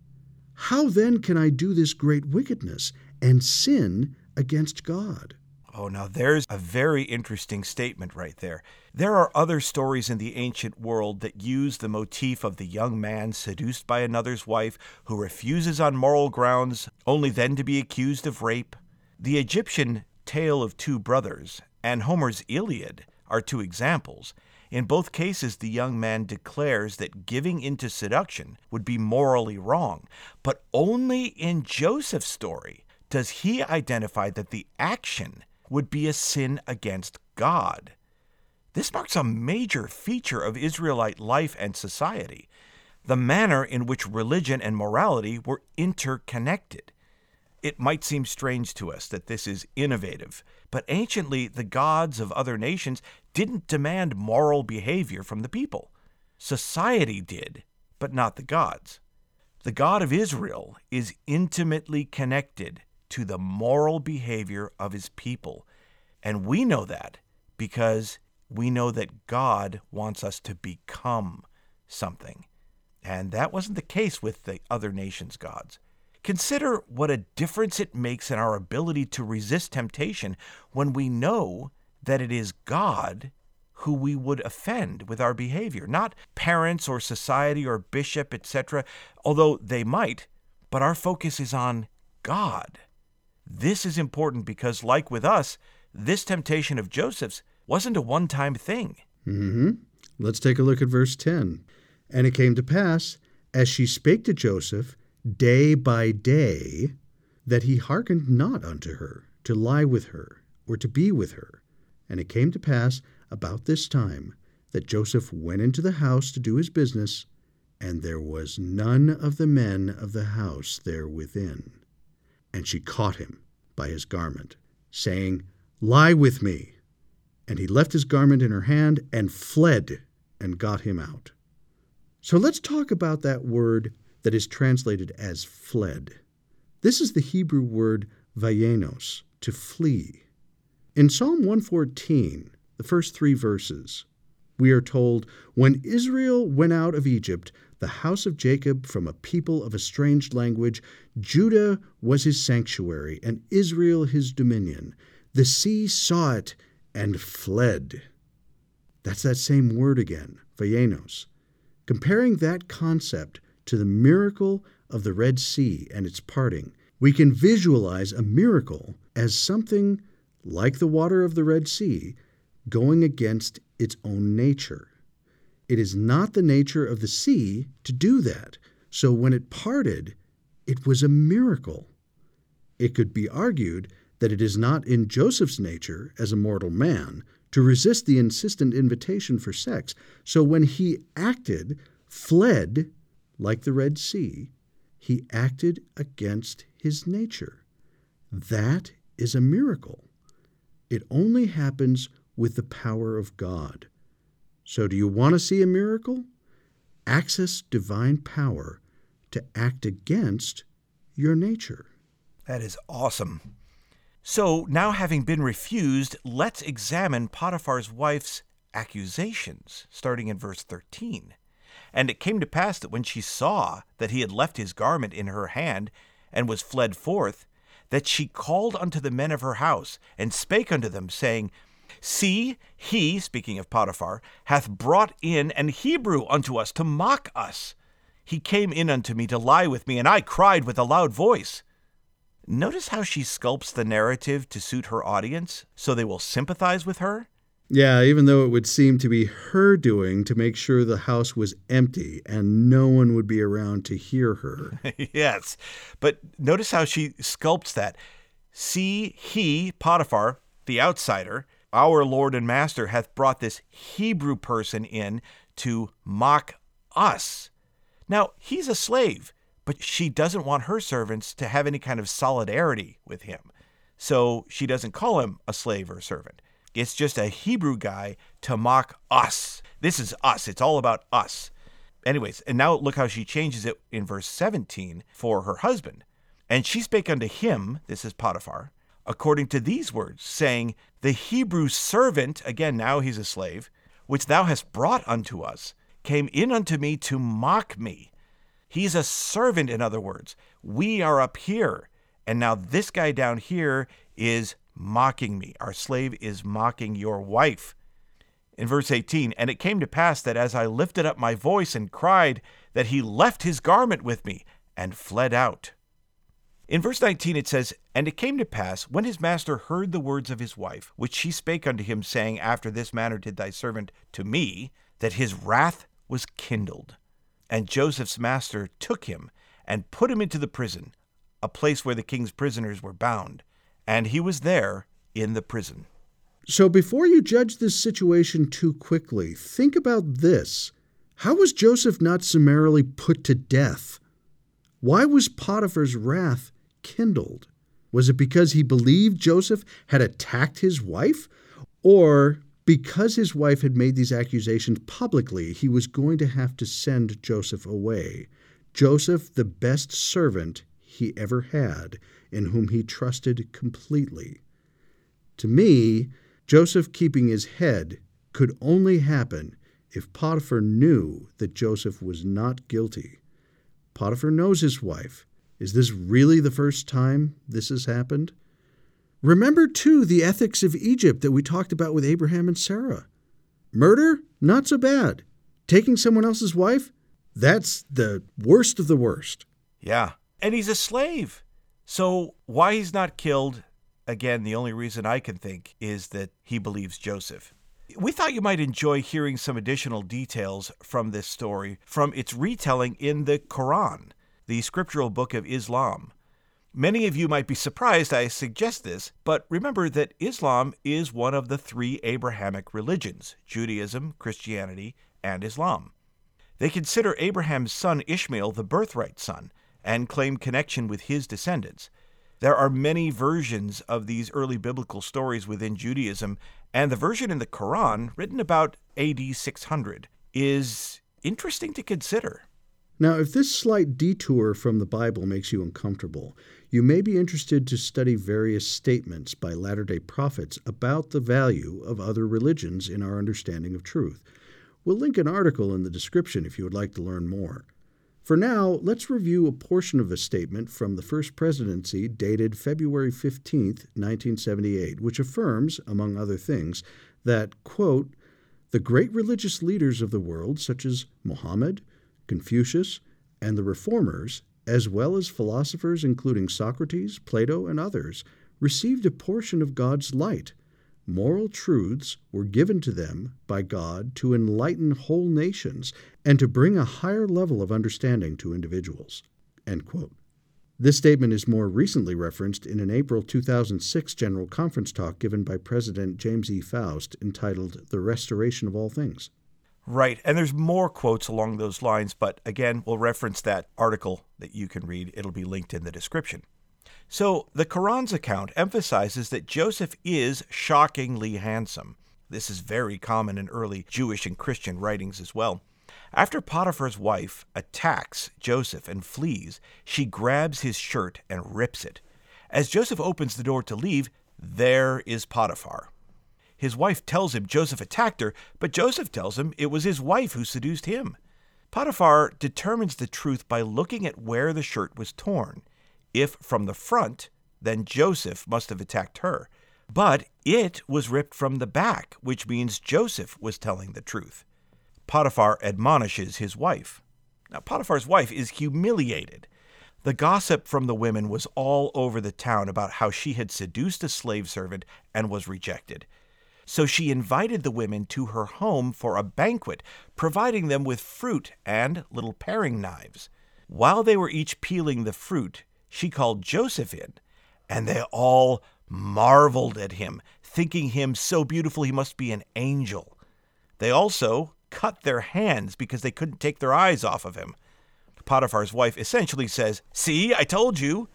How then can I do this great wickedness and sin against God? Oh, now there's a very interesting statement right there. There are other stories in the ancient world that use the motif of the young man seduced by another's wife who refuses on moral grounds, only then to be accused of rape. The Egyptian tale of two brothers and Homer's Iliad are two examples. In both cases, the young man declares that giving into seduction would be morally wrong, but only in Joseph's story does he identify that the action would be a sin against God. This marks a major feature of Israelite life and society the manner in which religion and morality were interconnected. It might seem strange to us that this is innovative, but anciently the gods of other nations didn't demand moral behavior from the people. Society did, but not the gods. The God of Israel is intimately connected to the moral behavior of his people. And we know that because we know that God wants us to become something. And that wasn't the case with the other nations' gods. Consider what a difference it makes in our ability to resist temptation when we know that it is God who we would offend with our behavior, not parents or society or bishop, etc., although they might, but our focus is on God. This is important because, like with us, this temptation of Joseph's wasn't a one time thing. Mm-hmm. Let's take a look at verse 10. And it came to pass, as she spake to Joseph day by day, that he hearkened not unto her to lie with her or to be with her. And it came to pass about this time that Joseph went into the house to do his business, and there was none of the men of the house there within. And she caught him by his garment, saying, Lie with me. And he left his garment in her hand and fled and got him out. So let's talk about that word that is translated as fled. This is the Hebrew word vayenos, to flee. In Psalm 114, the first three verses, we are told, When Israel went out of Egypt, the house of Jacob from a people of a strange language, Judah was his sanctuary, and Israel his dominion. The sea saw it and fled. That's that same word again, vayenos. Comparing that concept to the miracle of the Red Sea and its parting, we can visualize a miracle as something like the water of the Red Sea going against its own nature. It is not the nature of the sea to do that. So when it parted, it was a miracle. It could be argued that it is not in Joseph's nature as a mortal man to resist the insistent invitation for sex. So when he acted, fled, like the Red Sea, he acted against his nature. That is a miracle. It only happens with the power of God. So, do you want to see a miracle? Access divine power to act against your nature. That is awesome. So, now having been refused, let's examine Potiphar's wife's accusations, starting in verse 13. And it came to pass that when she saw that he had left his garment in her hand and was fled forth, that she called unto the men of her house and spake unto them, saying, See, he, speaking of Potiphar, hath brought in an Hebrew unto us to mock us. He came in unto me to lie with me, and I cried with a loud voice. Notice how she sculpts the narrative to suit her audience so they will sympathize with her? Yeah, even though it would seem to be her doing to make sure the house was empty and no one would be around to hear her. yes, but notice how she sculpts that. See, he, Potiphar, the outsider, our Lord and Master, hath brought this Hebrew person in to mock us. Now, he's a slave, but she doesn't want her servants to have any kind of solidarity with him. So she doesn't call him a slave or servant. It's just a Hebrew guy to mock us. This is us. It's all about us. Anyways, and now look how she changes it in verse 17 for her husband. And she spake unto him, this is Potiphar, according to these words, saying, The Hebrew servant, again, now he's a slave, which thou hast brought unto us, came in unto me to mock me. He's a servant, in other words. We are up here. And now this guy down here is mocking me. Our slave is mocking your wife. In verse 18, and it came to pass that as I lifted up my voice and cried, that he left his garment with me and fled out. In verse 19 it says, And it came to pass, when his master heard the words of his wife, which she spake unto him, saying, After this manner did thy servant to me, that his wrath was kindled. And Joseph's master took him and put him into the prison, a place where the king's prisoners were bound and he was there in the prison. So before you judge this situation too quickly, think about this. How was Joseph not summarily put to death? Why was Potiphar's wrath kindled? Was it because he believed Joseph had attacked his wife? Or because his wife had made these accusations publicly, he was going to have to send Joseph away? Joseph, the best servant he ever had, in whom he trusted completely. To me, Joseph keeping his head could only happen if Potiphar knew that Joseph was not guilty. Potiphar knows his wife. Is this really the first time this has happened? Remember, too, the ethics of Egypt that we talked about with Abraham and Sarah. Murder? Not so bad. Taking someone else's wife? That's the worst of the worst. Yeah. And he's a slave. So why he's not killed, again, the only reason I can think is that he believes Joseph. We thought you might enjoy hearing some additional details from this story from its retelling in the Quran, the scriptural book of Islam. Many of you might be surprised I suggest this, but remember that Islam is one of the three Abrahamic religions Judaism, Christianity, and Islam. They consider Abraham's son Ishmael the birthright son and claim connection with his descendants. There are many versions of these early biblical stories within Judaism, and the version in the Quran, written about AD 600, is interesting to consider. Now, if this slight detour from the Bible makes you uncomfortable, you may be interested to study various statements by Latter day Prophets about the value of other religions in our understanding of truth. We'll link an article in the description if you would like to learn more. For now, let's review a portion of a statement from the First Presidency dated February 15, 1978, which affirms, among other things, that, quote, the great religious leaders of the world, such as Mohammed, Confucius, and the Reformers, as well as philosophers including Socrates, Plato, and others, received a portion of God's light. Moral truths were given to them by God to enlighten whole nations and to bring a higher level of understanding to individuals. This statement is more recently referenced in an April 2006 General Conference talk given by President James E. Faust entitled The Restoration of All Things. Right. And there's more quotes along those lines, but again, we'll reference that article that you can read. It'll be linked in the description. So, the Quran's account emphasizes that Joseph is shockingly handsome. This is very common in early Jewish and Christian writings as well. After Potiphar's wife attacks Joseph and flees, she grabs his shirt and rips it. As Joseph opens the door to leave, there is Potiphar. His wife tells him Joseph attacked her, but Joseph tells him it was his wife who seduced him. Potiphar determines the truth by looking at where the shirt was torn. If from the front, then Joseph must have attacked her. But it was ripped from the back, which means Joseph was telling the truth. Potiphar admonishes his wife. Now, Potiphar's wife is humiliated. The gossip from the women was all over the town about how she had seduced a slave servant and was rejected. So she invited the women to her home for a banquet, providing them with fruit and little paring knives. While they were each peeling the fruit, she called Joseph in, and they all marveled at him, thinking him so beautiful he must be an angel. They also cut their hands because they couldn't take their eyes off of him. Potiphar's wife essentially says, See, I told you.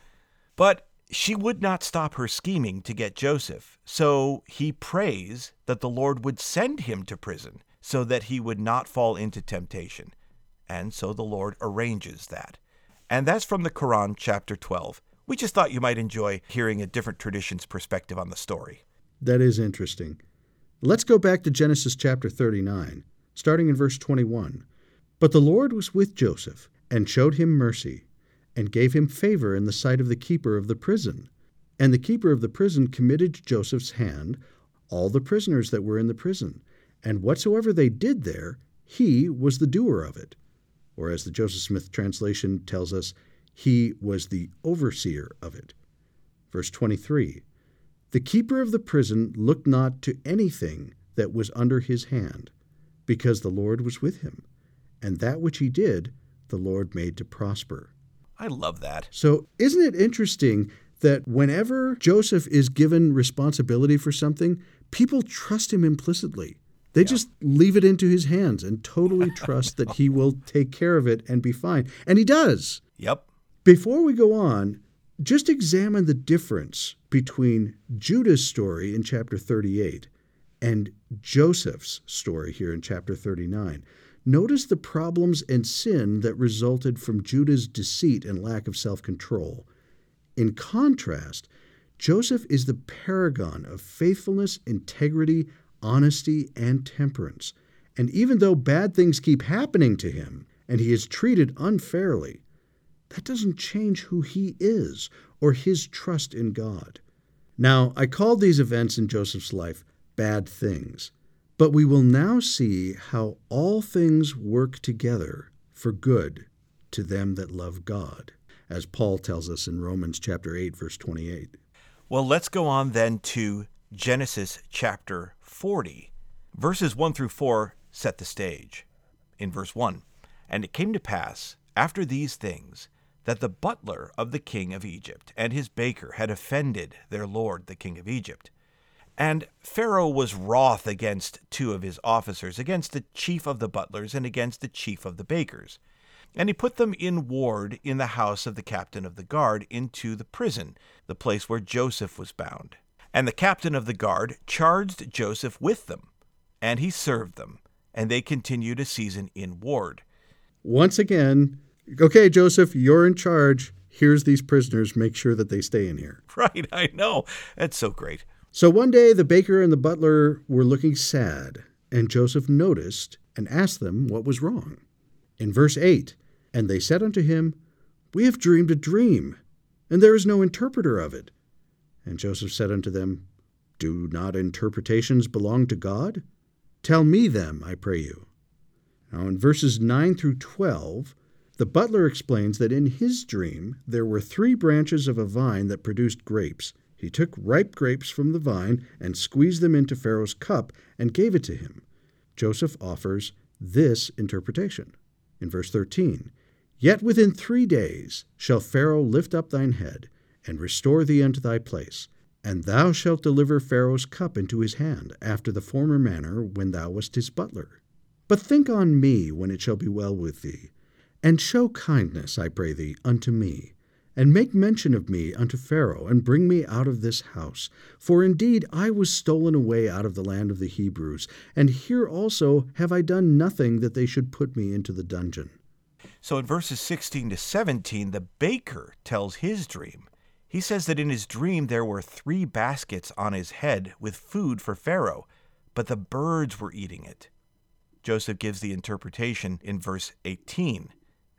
But she would not stop her scheming to get Joseph, so he prays that the Lord would send him to prison so that he would not fall into temptation. And so the Lord arranges that. And that's from the Quran, chapter 12. We just thought you might enjoy hearing a different tradition's perspective on the story. That is interesting. Let's go back to Genesis chapter 39, starting in verse 21. But the Lord was with Joseph and showed him mercy and gave him favor in the sight of the keeper of the prison. And the keeper of the prison committed to Joseph's hand all the prisoners that were in the prison, and whatsoever they did there, he was the doer of it. Or, as the Joseph Smith translation tells us, he was the overseer of it. Verse 23 The keeper of the prison looked not to anything that was under his hand, because the Lord was with him, and that which he did, the Lord made to prosper. I love that. So, isn't it interesting that whenever Joseph is given responsibility for something, people trust him implicitly. They just leave it into his hands and totally trust that he will take care of it and be fine. And he does. Yep. Before we go on, just examine the difference between Judah's story in chapter 38 and Joseph's story here in chapter 39. Notice the problems and sin that resulted from Judah's deceit and lack of self control. In contrast, Joseph is the paragon of faithfulness, integrity, honesty, and temperance. And even though bad things keep happening to him and he is treated unfairly, that doesn't change who he is or his trust in God. Now, I called these events in Joseph's life bad things, but we will now see how all things work together for good to them that love God, as Paul tells us in Romans chapter 8 verse 28. Well, let's go on then to Genesis chapter 40. Verses 1 through 4 set the stage. In verse 1, and it came to pass after these things that the butler of the king of Egypt and his baker had offended their lord the king of Egypt. And Pharaoh was wroth against two of his officers, against the chief of the butlers and against the chief of the bakers. And he put them in ward in the house of the captain of the guard into the prison, the place where Joseph was bound. And the captain of the guard charged Joseph with them, and he served them, and they continued a season in ward. Once again, okay, Joseph, you're in charge. Here's these prisoners. Make sure that they stay in here. Right, I know. That's so great. So one day the baker and the butler were looking sad, and Joseph noticed and asked them what was wrong. In verse 8, and they said unto him, We have dreamed a dream, and there is no interpreter of it. And Joseph said unto them, Do not interpretations belong to God? Tell me them, I pray you. Now, in verses 9 through 12, the butler explains that in his dream there were three branches of a vine that produced grapes. He took ripe grapes from the vine and squeezed them into Pharaoh's cup and gave it to him. Joseph offers this interpretation. In verse 13, Yet within three days shall Pharaoh lift up thine head, and restore thee unto thy place, and thou shalt deliver Pharaoh's cup into his hand, after the former manner when thou wast his butler. But think on me when it shall be well with thee, and show kindness, I pray thee, unto me, and make mention of me unto Pharaoh, and bring me out of this house. For indeed I was stolen away out of the land of the Hebrews, and here also have I done nothing that they should put me into the dungeon. So in verses 16 to 17, the baker tells his dream. He says that in his dream there were three baskets on his head with food for Pharaoh, but the birds were eating it. Joseph gives the interpretation in verse 18.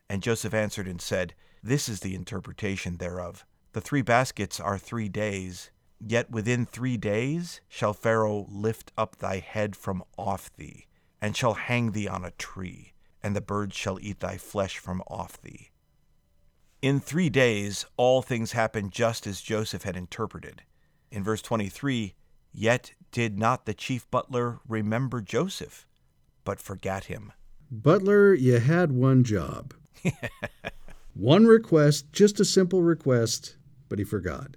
And Joseph answered and said, This is the interpretation thereof. The three baskets are three days, yet within three days shall Pharaoh lift up thy head from off thee, and shall hang thee on a tree, and the birds shall eat thy flesh from off thee. In three days all things happened just as Joseph had interpreted. In verse 23, Yet did not the chief butler remember Joseph, but forgat him. Butler, you had one job. one request, just a simple request, but he forgot.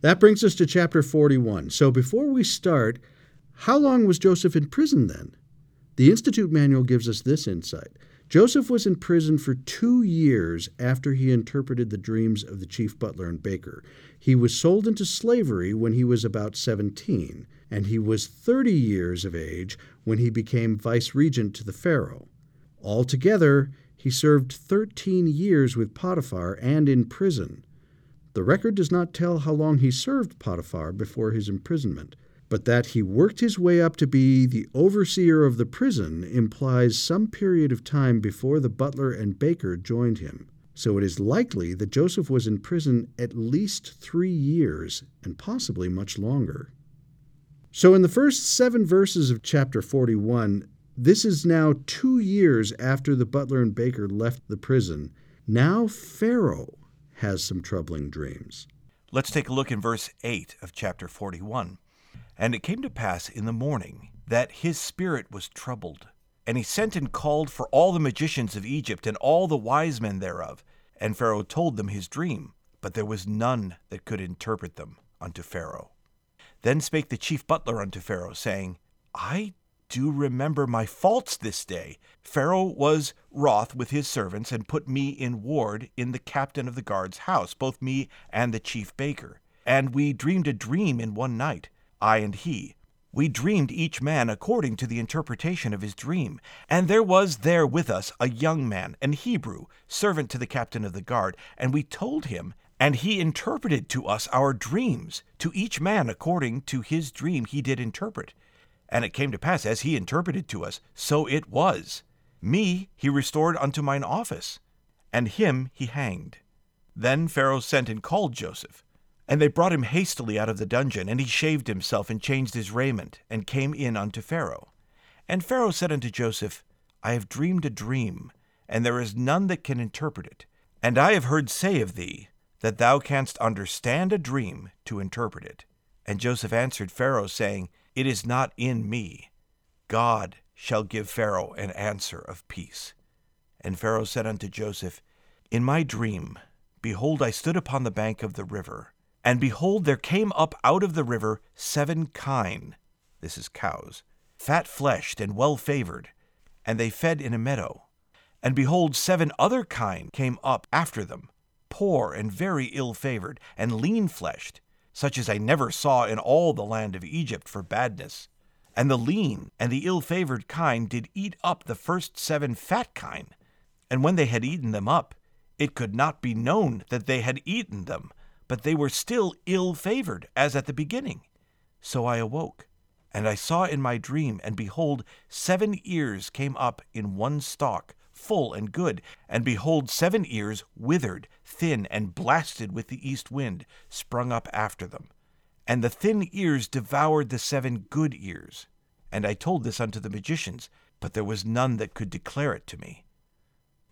That brings us to chapter 41. So before we start, how long was Joseph in prison then? The Institute Manual gives us this insight. Joseph was in prison for two years after he interpreted the dreams of the chief butler and baker. He was sold into slavery when he was about 17, and he was 30 years of age when he became vice regent to the Pharaoh. Altogether, he served 13 years with Potiphar and in prison. The record does not tell how long he served Potiphar before his imprisonment but that he worked his way up to be the overseer of the prison implies some period of time before the butler and baker joined him. So it is likely that Joseph was in prison at least three years and possibly much longer. So, in the first seven verses of chapter 41, this is now two years after the butler and baker left the prison. Now Pharaoh has some troubling dreams. Let's take a look in verse 8 of chapter 41. And it came to pass in the morning that his spirit was troubled. And he sent and called for all the magicians of Egypt and all the wise men thereof. And Pharaoh told them his dream, but there was none that could interpret them unto Pharaoh. Then spake the chief butler unto Pharaoh, saying, I do remember my faults this day. Pharaoh was wroth with his servants, and put me in ward in the captain of the guard's house, both me and the chief baker. And we dreamed a dream in one night, I and he. We dreamed each man according to the interpretation of his dream. And there was there with us a young man, an Hebrew, servant to the captain of the guard, and we told him, and he interpreted to us our dreams, to each man according to his dream he did interpret. And it came to pass, as he interpreted to us, so it was. Me he restored unto mine office, and him he hanged. Then Pharaoh sent and called Joseph. And they brought him hastily out of the dungeon, and he shaved himself, and changed his raiment, and came in unto Pharaoh. And Pharaoh said unto Joseph, I have dreamed a dream, and there is none that can interpret it. And I have heard say of thee, that thou canst understand a dream to interpret it. And Joseph answered Pharaoh, saying, It is not in me. God shall give Pharaoh an answer of peace. And Pharaoh said unto Joseph, In my dream, behold, I stood upon the bank of the river, and behold, there came up out of the river seven kine, this is cows, fat fleshed and well favored, and they fed in a meadow. And behold, seven other kine came up after them, poor and very ill favored, and lean fleshed, such as I never saw in all the land of Egypt for badness. And the lean and the ill favored kine did eat up the first seven fat kine. And when they had eaten them up, it could not be known that they had eaten them, but they were still ill favored, as at the beginning. So I awoke, and I saw in my dream, and behold, seven ears came up in one stalk, full and good, and behold, seven ears withered, thin, and blasted with the east wind, sprung up after them. And the thin ears devoured the seven good ears. And I told this unto the magicians, but there was none that could declare it to me.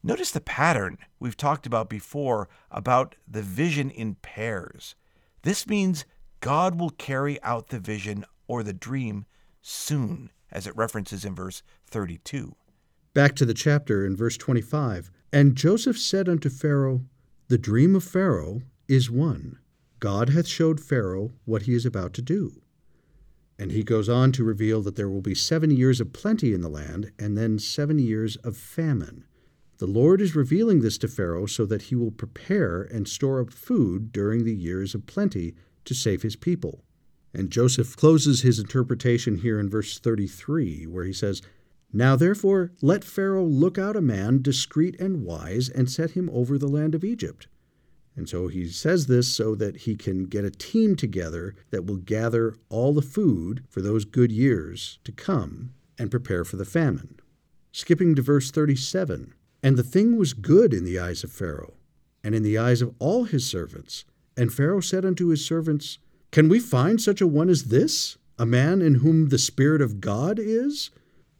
Notice the pattern we've talked about before about the vision in pairs. This means God will carry out the vision or the dream soon, as it references in verse 32. Back to the chapter in verse 25. And Joseph said unto Pharaoh, The dream of Pharaoh is one. God hath showed Pharaoh what he is about to do. And he goes on to reveal that there will be seven years of plenty in the land, and then seven years of famine. The Lord is revealing this to Pharaoh so that he will prepare and store up food during the years of plenty to save his people. And Joseph closes his interpretation here in verse 33, where he says, Now therefore let Pharaoh look out a man discreet and wise, and set him over the land of Egypt. And so he says this so that he can get a team together that will gather all the food for those good years to come and prepare for the famine. Skipping to verse 37 And the thing was good in the eyes of Pharaoh, and in the eyes of all his servants. And Pharaoh said unto his servants, Can we find such a one as this, a man in whom the Spirit of God is?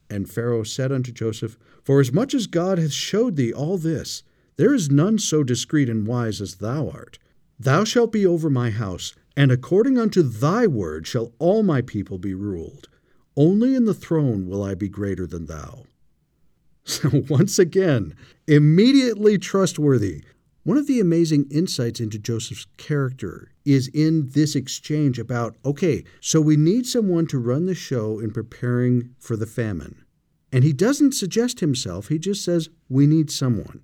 And Pharaoh said unto Joseph, Forasmuch as God hath showed thee all this, there is none so discreet and wise as thou art. Thou shalt be over my house, and according unto thy word shall all my people be ruled. Only in the throne will I be greater than thou. So, once again, immediately trustworthy. One of the amazing insights into Joseph's character is in this exchange about okay, so we need someone to run the show in preparing for the famine. And he doesn't suggest himself, he just says, we need someone.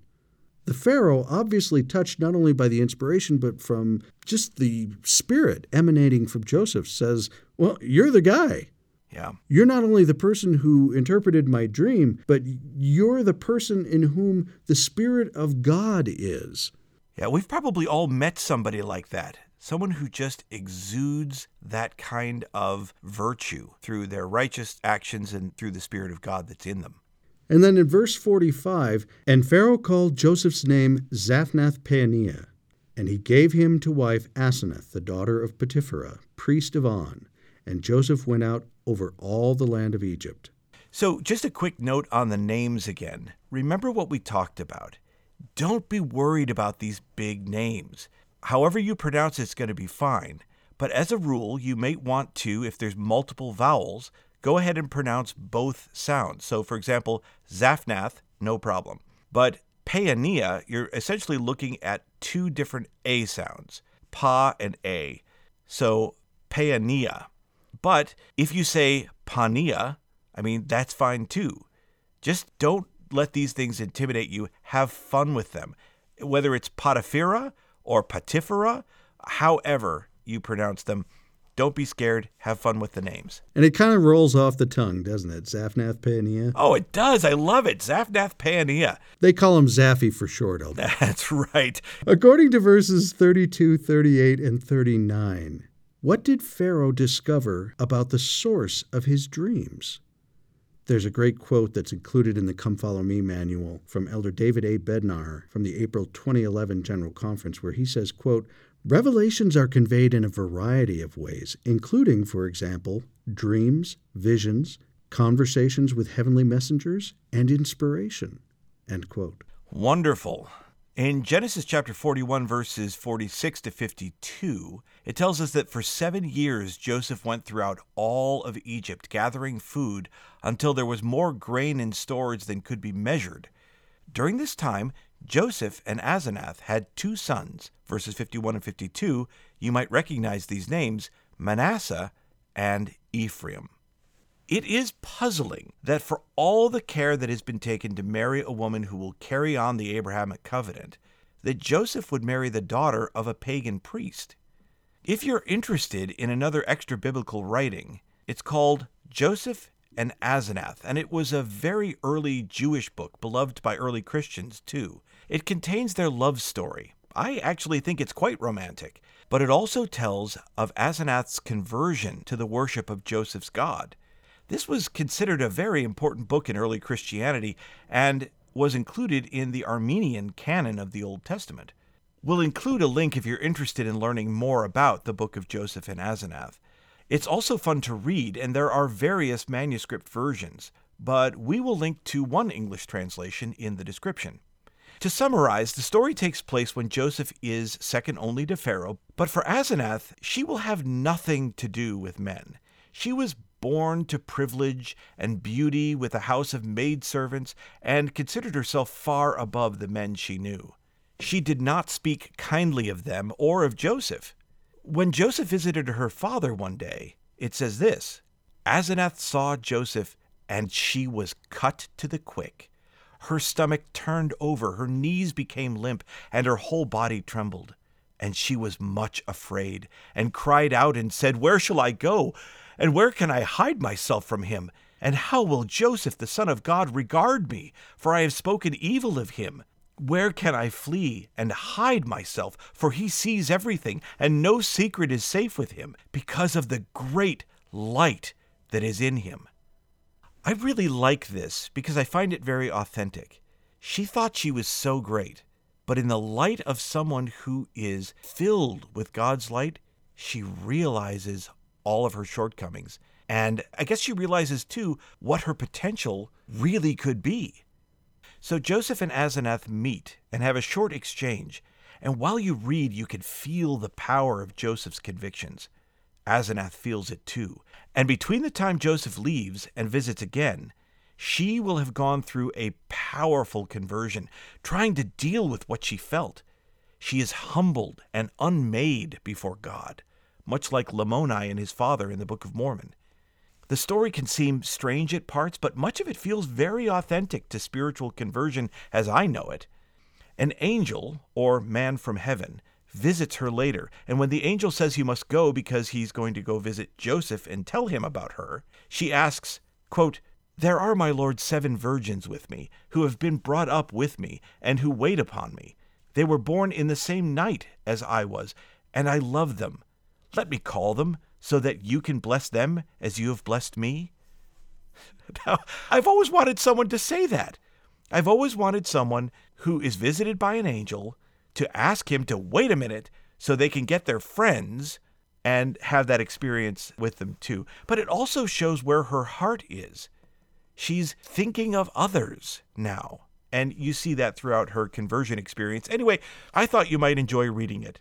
The Pharaoh, obviously touched not only by the inspiration, but from just the spirit emanating from Joseph, says, Well, you're the guy. Yeah. You're not only the person who interpreted my dream, but you're the person in whom the Spirit of God is. Yeah, we've probably all met somebody like that. Someone who just exudes that kind of virtue through their righteous actions and through the Spirit of God that's in them. And then in verse 45, and Pharaoh called Joseph's name Zaphnath Paaneah, and he gave him to wife Asenath, the daughter of Potipherah, priest of On. And Joseph went out over all the land of Egypt. So, just a quick note on the names again. Remember what we talked about. Don't be worried about these big names. However you pronounce it's going to be fine. But as a rule, you may want to, if there's multiple vowels, go ahead and pronounce both sounds. So, for example, Zaphnath, no problem. But Paaneah, you're essentially looking at two different A sounds, Pa and A. So, Paaneah. But if you say Pania, I mean, that's fine too. Just don't let these things intimidate you. Have fun with them. Whether it's Potipharah or Patifera, however you pronounce them, don't be scared. Have fun with the names. And it kind of rolls off the tongue, doesn't it? Zaphnath Paneah. Oh, it does. I love it. Zaphnath Paneah. They call him Zaphy for short, Elder. That's right. According to verses 32, 38, and 39, what did Pharaoh discover about the source of his dreams? There's a great quote that's included in the Come Follow Me manual from Elder David A. Bednar from the April 2011 General Conference, where he says, quote, Revelations are conveyed in a variety of ways, including, for example, dreams, visions, conversations with heavenly messengers, and inspiration. End quote. Wonderful. In Genesis chapter 41, verses 46 to 52, it tells us that for seven years Joseph went throughout all of Egypt, gathering food until there was more grain in storage than could be measured. During this time, Joseph and Asenath had two sons. Verses 51 and 52, you might recognize these names Manasseh and Ephraim. It is puzzling that for all the care that has been taken to marry a woman who will carry on the Abrahamic covenant, that Joseph would marry the daughter of a pagan priest. If you're interested in another extra biblical writing, it's called Joseph and Asenath, and it was a very early Jewish book, beloved by early Christians too. It contains their love story. I actually think it's quite romantic, but it also tells of Asenath's conversion to the worship of Joseph's God. This was considered a very important book in early Christianity and was included in the Armenian canon of the Old Testament. We'll include a link if you're interested in learning more about the book of Joseph and Asenath. It's also fun to read, and there are various manuscript versions, but we will link to one English translation in the description. To summarize, the story takes place when Joseph is second only to Pharaoh, but for Asenath, she will have nothing to do with men. She was born to privilege and beauty with a house of maidservants and considered herself far above the men she knew. She did not speak kindly of them or of Joseph. When Joseph visited her father one day, it says this Asenath saw Joseph, and she was cut to the quick. Her stomach turned over, her knees became limp, and her whole body trembled. And she was much afraid, and cried out and said, Where shall I go? And where can I hide myself from him? And how will Joseph, the Son of God, regard me? For I have spoken evil of him. Where can I flee and hide myself? For he sees everything, and no secret is safe with him, because of the great light that is in him. I really like this because I find it very authentic. She thought she was so great, but in the light of someone who is filled with God's light, she realizes all of her shortcomings. And I guess she realizes too what her potential really could be. So Joseph and Asenath meet and have a short exchange, and while you read, you can feel the power of Joseph's convictions. Asenath feels it too, and between the time Joseph leaves and visits again, she will have gone through a powerful conversion, trying to deal with what she felt. She is humbled and unmade before God, much like Lamoni and his father in the Book of Mormon. The story can seem strange at parts, but much of it feels very authentic to spiritual conversion as I know it. An angel, or man from heaven, visits her later, and when the angel says he must go because he's going to go visit Joseph and tell him about her, she asks, quote, There are, my lord, seven virgins with me, who have been brought up with me, and who wait upon me. They were born in the same night as I was, and I love them. Let me call them, so that you can bless them as you have blessed me. Now, I've always wanted someone to say that. I've always wanted someone who is visited by an angel to ask him to wait a minute so they can get their friends and have that experience with them too. But it also shows where her heart is. She's thinking of others now. And you see that throughout her conversion experience. Anyway, I thought you might enjoy reading it.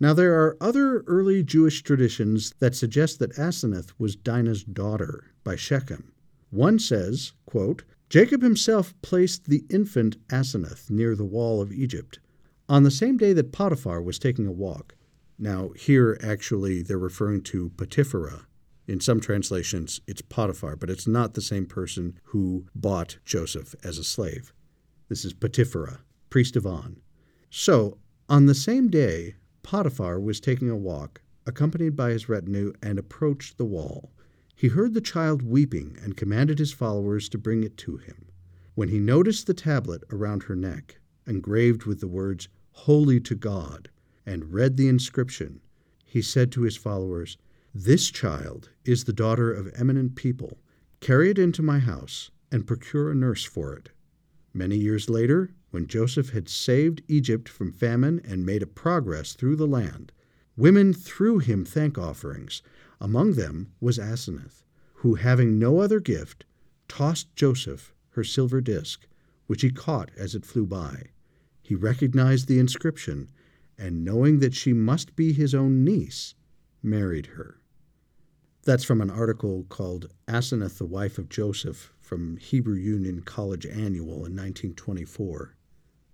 Now, there are other early Jewish traditions that suggest that Asenath was Dinah's daughter by Shechem. One says, quote, Jacob himself placed the infant Asenath near the wall of Egypt on the same day that Potiphar was taking a walk. Now, here actually they're referring to Potipharah. In some translations, it's Potiphar, but it's not the same person who bought Joseph as a slave. This is Potipharah, priest of On. So, on the same day, Potiphar was taking a walk, accompanied by his retinue, and approached the wall. He heard the child weeping and commanded his followers to bring it to him. When he noticed the tablet around her neck, engraved with the words, Holy to God, and read the inscription, he said to his followers, This child is the daughter of eminent people. Carry it into my house and procure a nurse for it. Many years later, when Joseph had saved Egypt from famine and made a progress through the land, women threw him thank offerings. Among them was Asenath, who, having no other gift, tossed Joseph her silver disk, which he caught as it flew by. He recognized the inscription, and knowing that she must be his own niece, married her. That's from an article called Asenath, the Wife of Joseph, from Hebrew Union College Annual in 1924.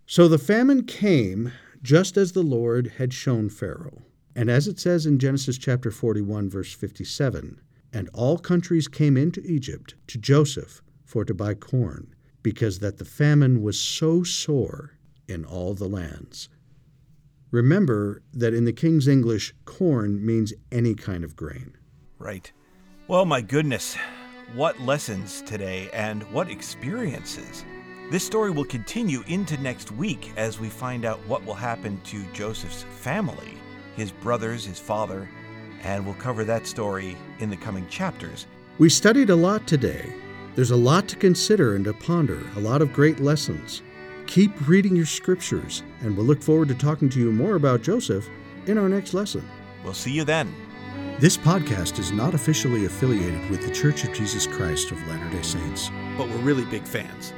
So the famine came just as the Lord had shown Pharaoh. And as it says in Genesis chapter 41, verse 57, and all countries came into Egypt to Joseph for to buy corn, because that the famine was so sore in all the lands. Remember that in the King's English, corn means any kind of grain. Right. Well, my goodness, what lessons today and what experiences. This story will continue into next week as we find out what will happen to Joseph's family, his brothers, his father, and we'll cover that story in the coming chapters. We studied a lot today. There's a lot to consider and to ponder, a lot of great lessons. Keep reading your scriptures, and we'll look forward to talking to you more about Joseph in our next lesson. We'll see you then. This podcast is not officially affiliated with The Church of Jesus Christ of Latter day Saints. But we're really big fans.